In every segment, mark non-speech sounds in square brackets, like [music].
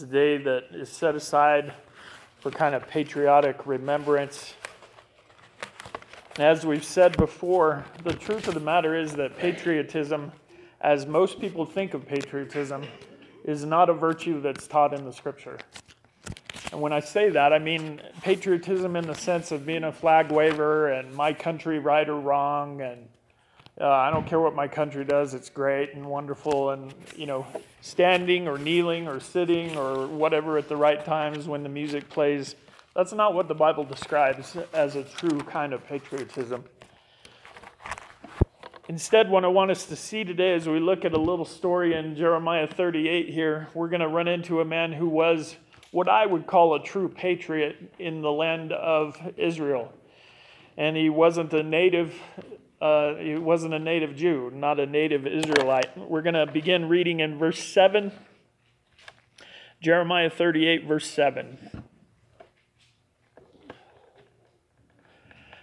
it's a day that is set aside for kind of patriotic remembrance. And as we've said before, the truth of the matter is that patriotism, as most people think of patriotism, is not a virtue that's taught in the scripture. And when I say that, I mean patriotism in the sense of being a flag waver and my country right or wrong and uh, I don't care what my country does, it's great and wonderful. And, you know, standing or kneeling or sitting or whatever at the right times when the music plays, that's not what the Bible describes as a true kind of patriotism. Instead, what I want us to see today as we look at a little story in Jeremiah 38 here, we're going to run into a man who was what I would call a true patriot in the land of Israel. And he wasn't a native uh, he wasn't a native Jew, not a native Israelite. We're going to begin reading in verse 7. Jeremiah 38, verse 7.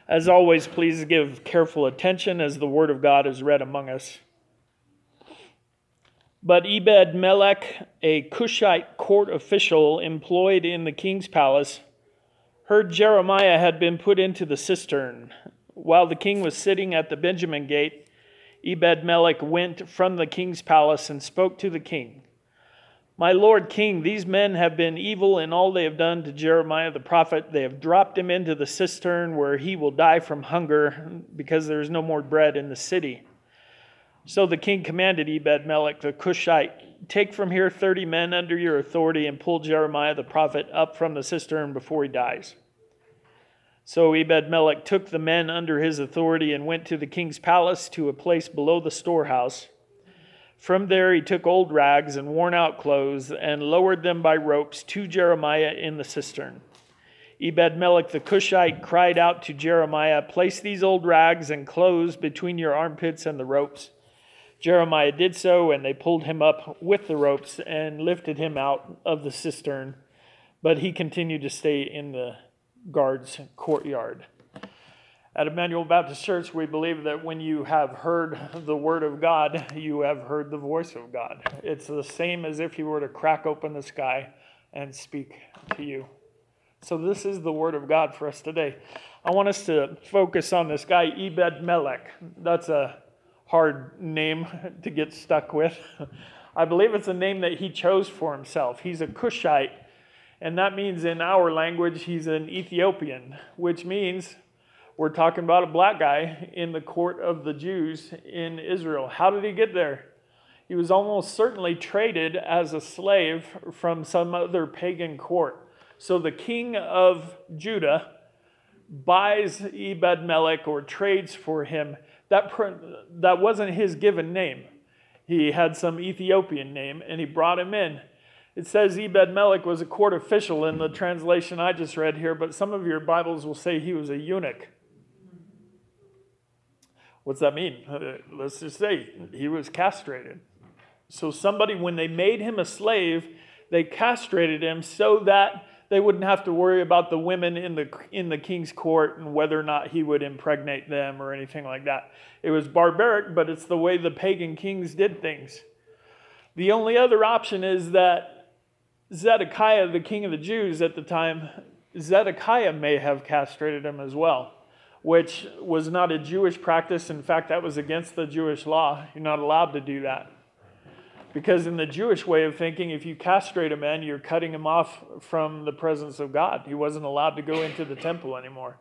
As always, please give careful attention as the word of God is read among us. But Ebed Melech, a Cushite court official employed in the king's palace, heard Jeremiah had been put into the cistern while the king was sitting at the Benjamin gate, Ebed Melech went from the king's palace and spoke to the king. My lord king, these men have been evil in all they have done to Jeremiah the prophet. They have dropped him into the cistern where he will die from hunger because there is no more bread in the city. So the king commanded Ebed Melech the Cushite, Take from here thirty men under your authority and pull Jeremiah the prophet up from the cistern before he dies. So Ebed Melech took the men under his authority and went to the king's palace to a place below the storehouse. From there he took old rags and worn out clothes and lowered them by ropes to Jeremiah in the cistern. Ebed Melech the Cushite cried out to Jeremiah, Place these old rags and clothes between your armpits and the ropes. Jeremiah did so, and they pulled him up with the ropes and lifted him out of the cistern. But he continued to stay in the guard's courtyard. At Emmanuel Baptist Church, we believe that when you have heard the Word of God, you have heard the voice of God. It's the same as if you were to crack open the sky and speak to you. So, this is the Word of God for us today. I want us to focus on this guy, Ebed Melech. That's a hard name to get stuck with. [laughs] I believe it's a name that he chose for himself. He's a Cushite and that means in our language, he's an Ethiopian, which means we're talking about a black guy in the court of the Jews in Israel. How did he get there? He was almost certainly traded as a slave from some other pagan court. So the king of Judah buys Ebed Melech or trades for him. That, that wasn't his given name. He had some Ethiopian name and he brought him in. It says Ebed Melech was a court official in the translation I just read here, but some of your Bibles will say he was a eunuch. What's that mean? Uh, let's just say he was castrated. So, somebody, when they made him a slave, they castrated him so that they wouldn't have to worry about the women in the, in the king's court and whether or not he would impregnate them or anything like that. It was barbaric, but it's the way the pagan kings did things. The only other option is that Zedekiah, the king of the Jews at the time, Zedekiah may have castrated him as well, which was not a Jewish practice. In fact, that was against the Jewish law. You're not allowed to do that. Because in the Jewish way of thinking, if you castrate a man, you're cutting him off from the presence of God. He wasn't allowed to go into the temple anymore.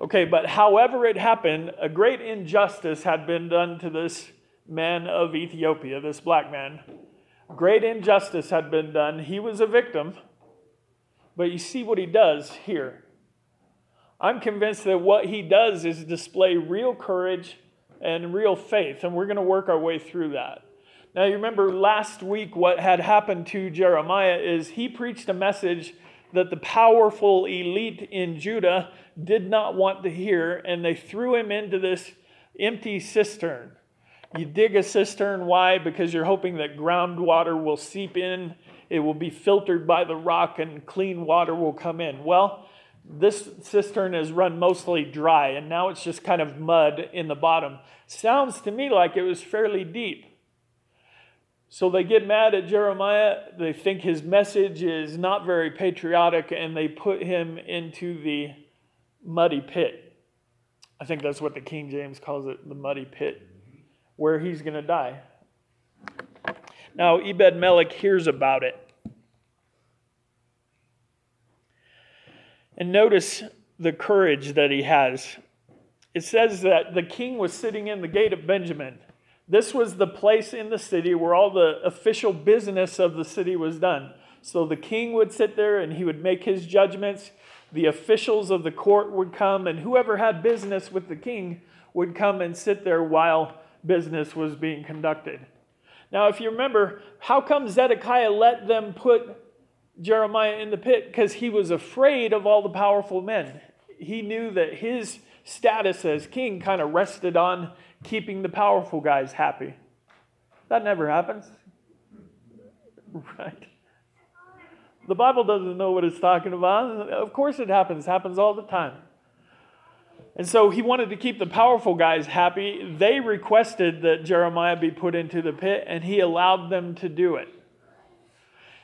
Okay, but however it happened, a great injustice had been done to this man of Ethiopia, this black man, Great injustice had been done. He was a victim. But you see what he does here. I'm convinced that what he does is display real courage and real faith, and we're going to work our way through that. Now, you remember last week what had happened to Jeremiah is he preached a message that the powerful elite in Judah did not want to hear, and they threw him into this empty cistern. You dig a cistern, why? Because you're hoping that groundwater will seep in, it will be filtered by the rock, and clean water will come in. Well, this cistern is run mostly dry, and now it's just kind of mud in the bottom. Sounds to me like it was fairly deep. So they get mad at Jeremiah. They think his message is not very patriotic, and they put him into the muddy pit. I think that's what the King James calls it the muddy pit, where he's going to die. Now, Ebed Melech hears about it. And notice the courage that he has. It says that the king was sitting in the gate of Benjamin. This was the place in the city where all the official business of the city was done. So the king would sit there and he would make his judgments. The officials of the court would come, and whoever had business with the king would come and sit there while business was being conducted. Now, if you remember, how come Zedekiah let them put Jeremiah in the pit? Because he was afraid of all the powerful men. He knew that his status as king kind of rested on keeping the powerful guys happy. That never happens. Right? The Bible doesn't know what it's talking about. Of course it happens. It happens all the time. And so he wanted to keep the powerful guys happy. They requested that Jeremiah be put into the pit, and he allowed them to do it.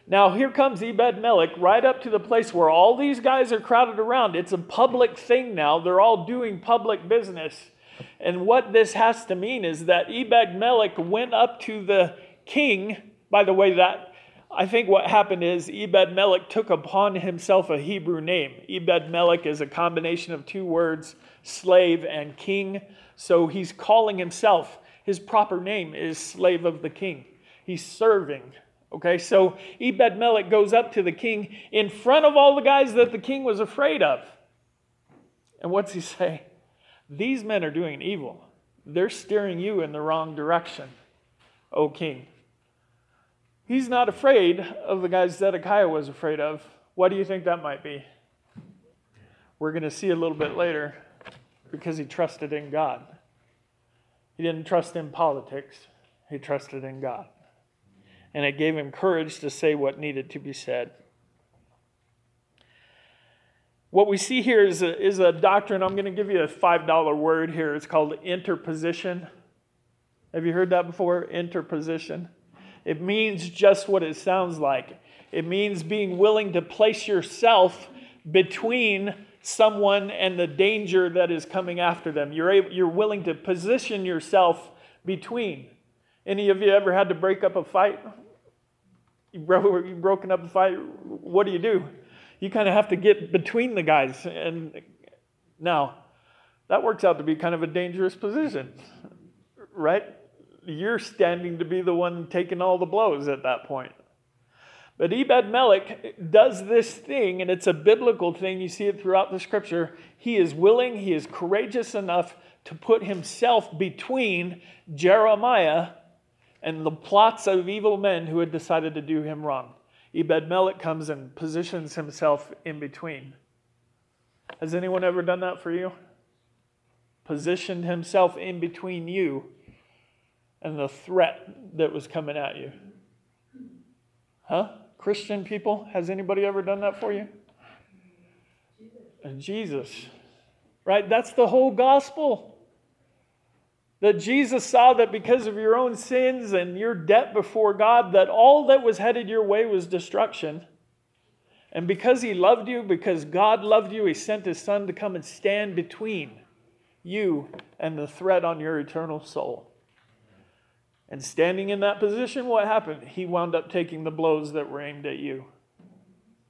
Now, here comes Ebed Melech right up to the place where all these guys are crowded around. It's a public thing now, they're all doing public business. And what this has to mean is that Ebed Melech went up to the king. By the way, that I think what happened is Ebed Melech took upon himself a Hebrew name. Ebed Melech is a combination of two words, slave and king. So he's calling himself, his proper name is slave of the king. He's serving. Okay, so Ebed Melech goes up to the king in front of all the guys that the king was afraid of. And what's he say? These men are doing evil. They're steering you in the wrong direction, O king. He's not afraid of the guys Zedekiah was afraid of. What do you think that might be? We're going to see a little bit later because he trusted in God. He didn't trust in politics, he trusted in God. And it gave him courage to say what needed to be said. What we see here is a, is a doctrine. I'm going to give you a $5 word here. It's called interposition. Have you heard that before? Interposition. It means just what it sounds like. It means being willing to place yourself between someone and the danger that is coming after them. You're, able, you're willing to position yourself between. Any of you ever had to break up a fight? You've broken up a fight. What do you do? you kind of have to get between the guys. And now, that works out to be kind of a dangerous position, right? You're standing to be the one taking all the blows at that point. But Ebed Melech does this thing, and it's a biblical thing. You see it throughout the scripture. He is willing, he is courageous enough to put himself between Jeremiah and the plots of evil men who had decided to do him wrong. Ebed Melech comes and positions himself in between. Has anyone ever done that for you? Positioned himself in between you and the threat that was coming at you. Huh? Christian people, has anybody ever done that for you? And Jesus. Right? That's the whole gospel that Jesus saw that because of your own sins and your debt before God, that all that was headed your way was destruction. And because He loved you, because God loved you, He sent His Son to come and stand between you and the threat on your eternal soul. And standing in that position, what happened? He wound up taking the blows that were aimed at you.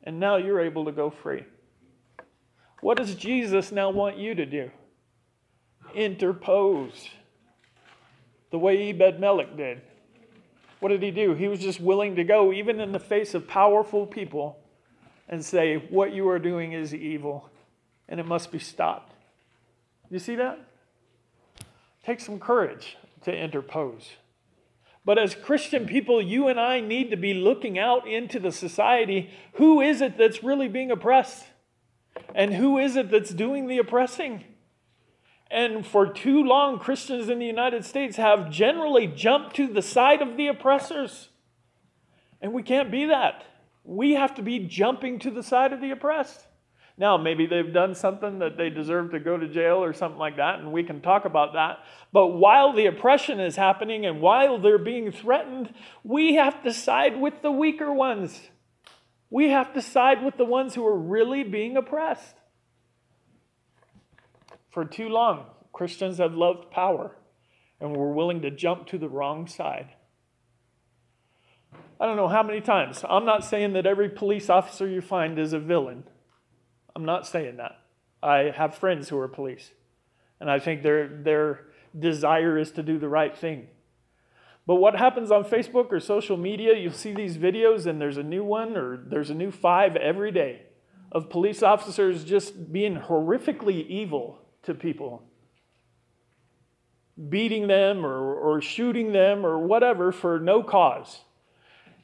And now you're able to go free. What does Jesus now want you to do? Interpose the way Ebed Melech did. What did he do? He was just willing to go, even in the face of powerful people, and say, What you are doing is evil, and it must be stopped. You see that? Take some courage to interpose. But as Christian people, you and I need to be looking out into the society. Who is it that's really being oppressed? And who is it that's doing the oppressing? And for too long, Christians in the United States have generally jumped to the side of the oppressors. And we can't be that. We have to be jumping to the side of the oppressed. Now, maybe they've done something that they deserve to go to jail or something like that, and we can talk about that. But while the oppression is happening and while they're being threatened, we have to side with the weaker ones. We have to side with the ones who are really being oppressed. For too long, Christians have loved power and were willing to jump to the wrong side. I don't know how many times. I'm not saying that every police officer you find is a villain. I'm not saying that. I have friends who are police, and I think their, their desire is to do the right thing. But what happens on Facebook or social media, you'll see these videos, and there's a new one or there's a new five every day of police officers just being horrifically evil to people, beating them or, or shooting them or whatever for no cause.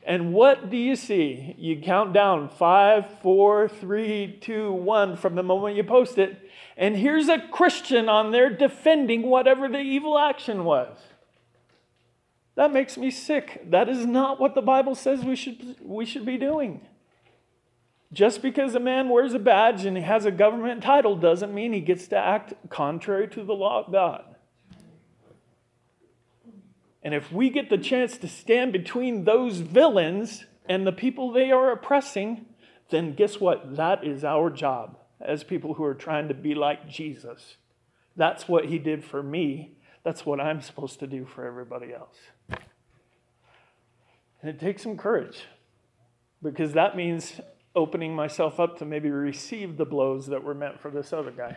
And what do you see? You count down five, four, three, two, one from the moment you post it. And here's a Christian on there defending whatever the evil action was. That makes me sick. That is not what the Bible says we should, we should be doing. Just because a man wears a badge and he has a government title doesn't mean he gets to act contrary to the law of God. And if we get the chance to stand between those villains and the people they are oppressing, then guess what? That is our job as people who are trying to be like Jesus. That's what he did for me. That's what I'm supposed to do for everybody else. And it takes some courage because that means opening myself up to maybe receive the blows that were meant for this other guy.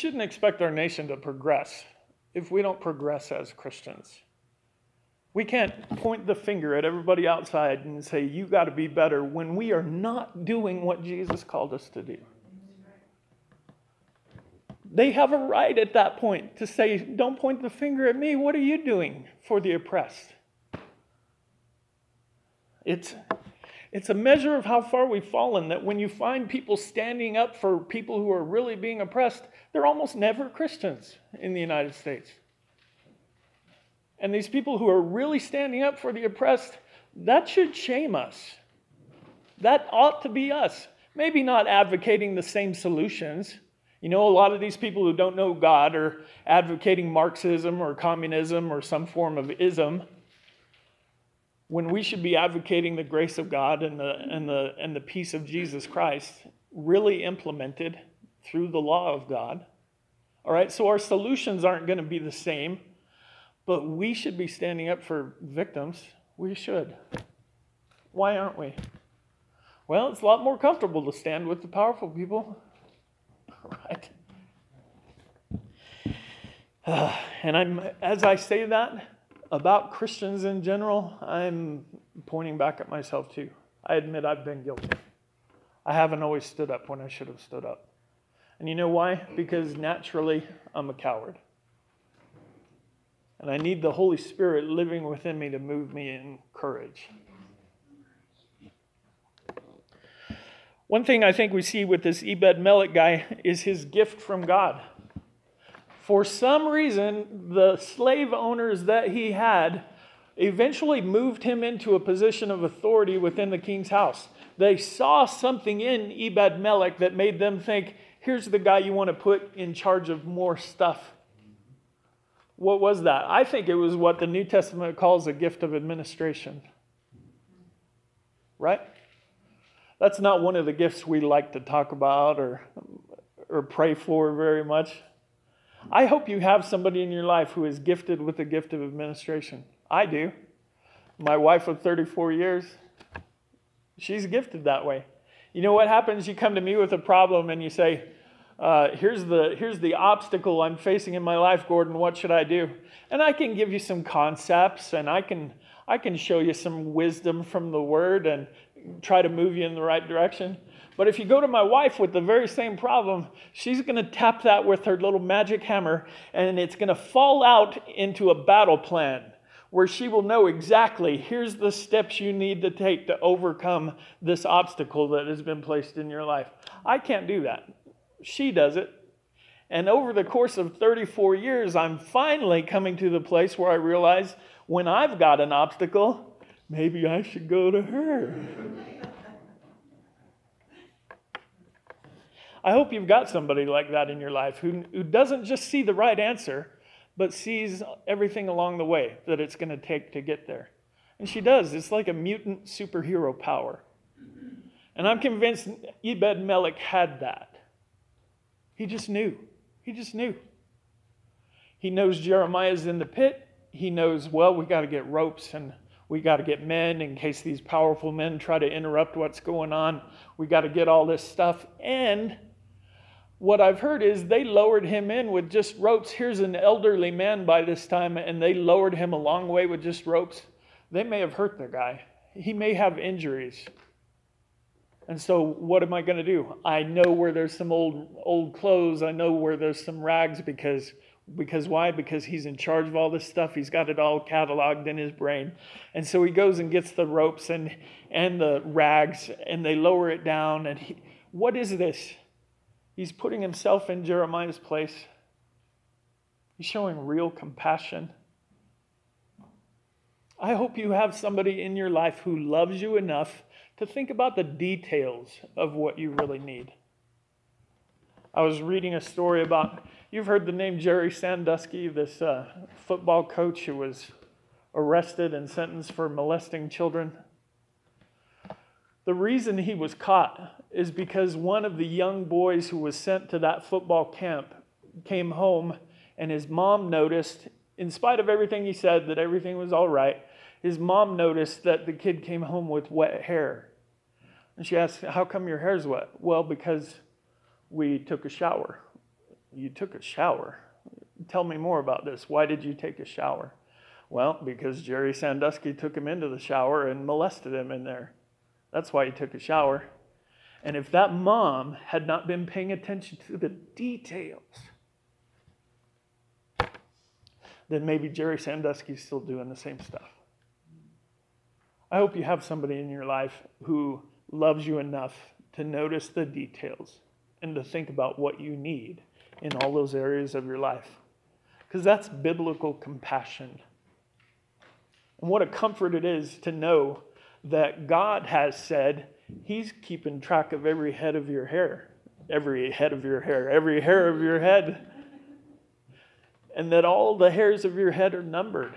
Shouldn't expect our nation to progress if we don't progress as Christians. We can't point the finger at everybody outside and say, you got to be better when we are not doing what Jesus called us to do. They have a right at that point to say, don't point the finger at me. What are you doing for the oppressed? It's, it's a measure of how far we've fallen that when you find people standing up for people who are really being oppressed, they're almost never Christians in the United States. And these people who are really standing up for the oppressed, that should shame us. That ought to be us. Maybe not advocating the same solutions. You know, a lot of these people who don't know God are advocating Marxism or communism or some form of ism when we should be advocating the grace of God and the, and the, and the peace of Jesus Christ really implemented through the law of God. All right, so our solutions aren't going to be the same, but we should be standing up for victims. We should. Why aren't we? Well, it's a lot more comfortable to stand with the powerful people, [laughs] right? Uh, [sighs] and I'm as I say that about Christians in general, I'm pointing back at myself too. I admit I've been guilty. I haven't always stood up when I should have stood up. And you know why? Because naturally, I'm a coward. And I need the Holy Spirit living within me to move me in courage. One thing I think we see with this Ebed Melech guy is his gift from God. For some reason, the slave owners that he had eventually moved him into a position of authority within the king's house. They saw something in Ebed Melech that made them think, here's the guy you want to put in charge of more stuff. What was that? I think it was what the New Testament calls a gift of administration. Right? That's not one of the gifts we like to talk about or, or pray for very much. I hope you have somebody in your life who is gifted with the gift of administration. I do. My wife of 34 years, she's gifted that way. You know what happens? You come to me with a problem and you say, uh, here's, the, here's the obstacle I'm facing in my life, Gordon. What should I do? And I can give you some concepts and I can, I can show you some wisdom from the word and try to move you in the right direction. But if you go to my wife with the very same problem, she's going to tap that with her little magic hammer and it's going to fall out into a battle plan where she will know exactly here's the steps you need to take to overcome this obstacle that has been placed in your life. I can't do that. She does it. And over the course of 34 years, I'm finally coming to the place where I realize when I've got an obstacle, maybe I should go to her. I hope you've got somebody like that in your life who, who doesn't just see the right answer, but sees everything along the way that it's going to take to get there. And she does. It's like a mutant superhero power. And I'm convinced Ebed Melech had that. He just knew. He just knew. He knows Jeremiah's in the pit. He knows, well, we got to get ropes and we got to get men in case these powerful men try to interrupt what's going on. We got to get all this stuff. And what I've heard is they lowered him in with just ropes. Here's an elderly man by this time, and they lowered him a long way with just ropes. They may have hurt the guy. He may have injuries. And so, what am I going to do? I know where there's some old old clothes. I know where there's some rags because because why? Because he's in charge of all this stuff. He's got it all cataloged in his brain. And so he goes and gets the ropes and and the rags and they lower it down. And he, what is this? He's putting himself in Jeremiah's place. He's showing real compassion. I hope you have somebody in your life who loves you enough to think about the details of what you really need. I was reading a story about, you've heard the name Jerry Sandusky, this uh, football coach who was arrested and sentenced for molesting children. The reason he was caught is because one of the young boys who was sent to that football camp came home and his mom noticed, in spite of everything he said, that everything was all right. His mom noticed that the kid came home with wet hair. And she asked, How come your hair's wet? Well, because we took a shower. You took a shower? Tell me more about this. Why did you take a shower? Well, because Jerry Sandusky took him into the shower and molested him in there. That's why he took a shower. And if that mom had not been paying attention to the details, then maybe Jerry Sandusky's still doing the same stuff. I hope you have somebody in your life who loves you enough to notice the details and to think about what you need in all those areas of your life. Because that's biblical compassion. And what a comfort it is to know that God has said He's keeping track of every head of your hair, every head of your hair, every hair of your head. And that all the hairs of your head are numbered.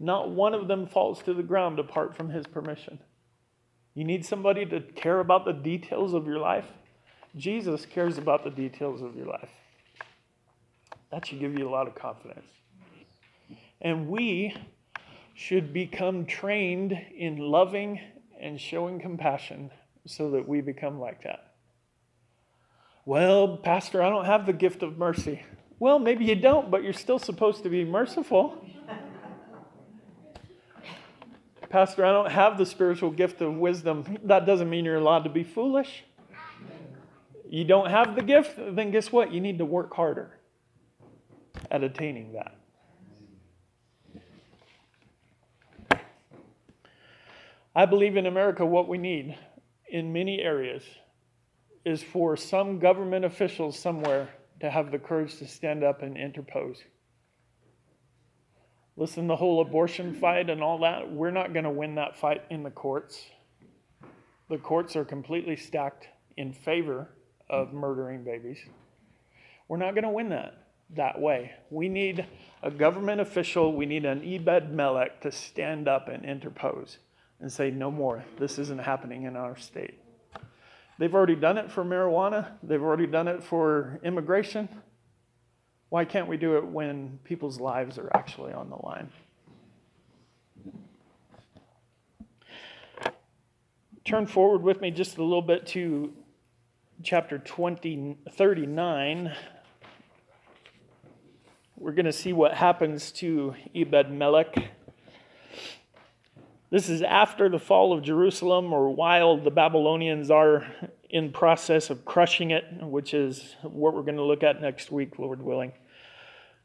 Not one of them falls to the ground apart from His permission. You need somebody to care about the details of your life? Jesus cares about the details of your life. That should give you a lot of confidence. And we should become trained in loving and showing compassion so that we become like that. Well, Pastor, I don't have the gift of mercy. Well, maybe you don't, but you're still supposed to be merciful. Pastor, I don't have the spiritual gift of wisdom. That doesn't mean you're allowed to be foolish. You don't have the gift, then guess what? You need to work harder at attaining that. I believe in America what we need in many areas is for some government officials somewhere to have the courage to stand up and interpose. Listen, the whole abortion fight and all that, we're not going to win that fight in the courts. The courts are completely stacked in favor of murdering babies. We're not going to win that that way. We need a government official, we need an Ebed Melech to stand up and interpose and say, no more. This isn't happening in our state. They've already done it for marijuana, they've already done it for immigration. Why can't we do it when people's lives are actually on the line? Turn forward with me just a little bit to chapter 20, 39. We're going to see what happens to Ebed Melech. This is after the fall of Jerusalem, or while the Babylonians are in process of crushing it, which is what we're going to look at next week, Lord willing.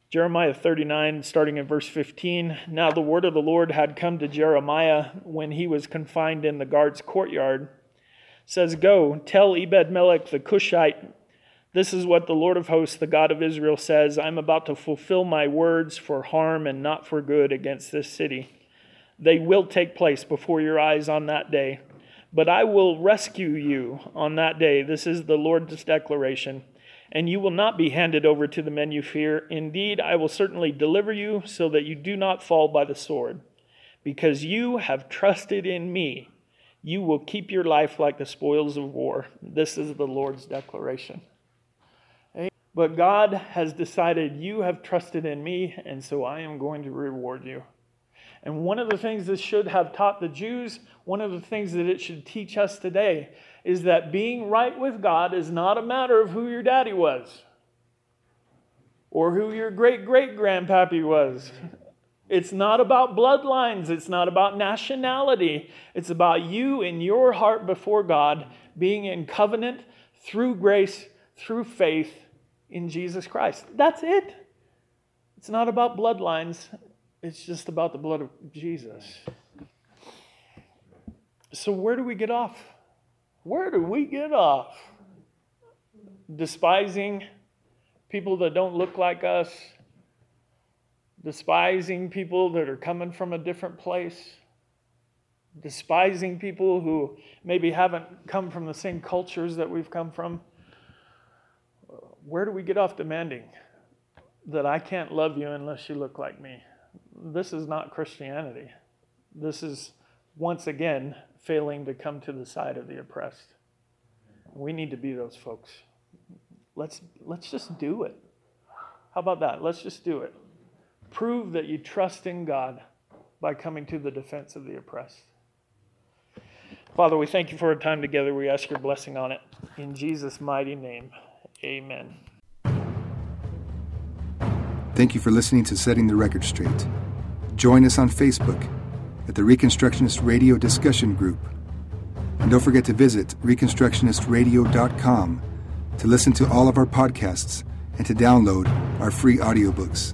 Jeremiah 39, starting in verse 15. Now the word of the Lord had come to Jeremiah when he was confined in the guard's courtyard. says, Go, tell Ebed Melech the Cushite, this is what the Lord of hosts, the God of Israel, says I'm about to fulfill my words for harm and not for good against this city. They will take place before your eyes on that day. But I will rescue you on that day. This is the Lord's declaration and you will not be handed over to the men you fear. Indeed, I will certainly deliver you so that you do not fall by the sword. Because you have trusted in me, you will keep your life like the spoils of war. This is the Lord's declaration. But God has decided you have trusted in me, and so I am going to reward you. And one of the things this should have taught the Jews, one of the things that it should teach us today, is that being right with God is not a matter of who your daddy was or who your great great grandpappy was. It's not about bloodlines, it's not about nationality. It's about you in your heart before God being in covenant through grace, through faith in Jesus Christ. That's it. It's not about bloodlines, it's just about the blood of Jesus. So, where do we get off? Where do we get off? Despising people that don't look like us, despising people that are coming from a different place, despising people who maybe haven't come from the same cultures that we've come from. Where do we get off demanding that I can't love you unless you look like me? This is not Christianity. This is, once again, failing to come to the side of the oppressed. We need to be those folks. Let's, let's just do it. How about that? Let's just do it. Prove that you trust in God by coming to the defense of the oppressed. Father, we thank you for our time together. We ask your blessing on it. In Jesus' mighty name, amen. Thank you for listening to Setting the Record Straight. Join us on Facebook at the Reconstructionist Radio Discussion Group. And don't forget to visit ReconstructionistRadio.com to listen to all of our podcasts and to download our free audiobooks.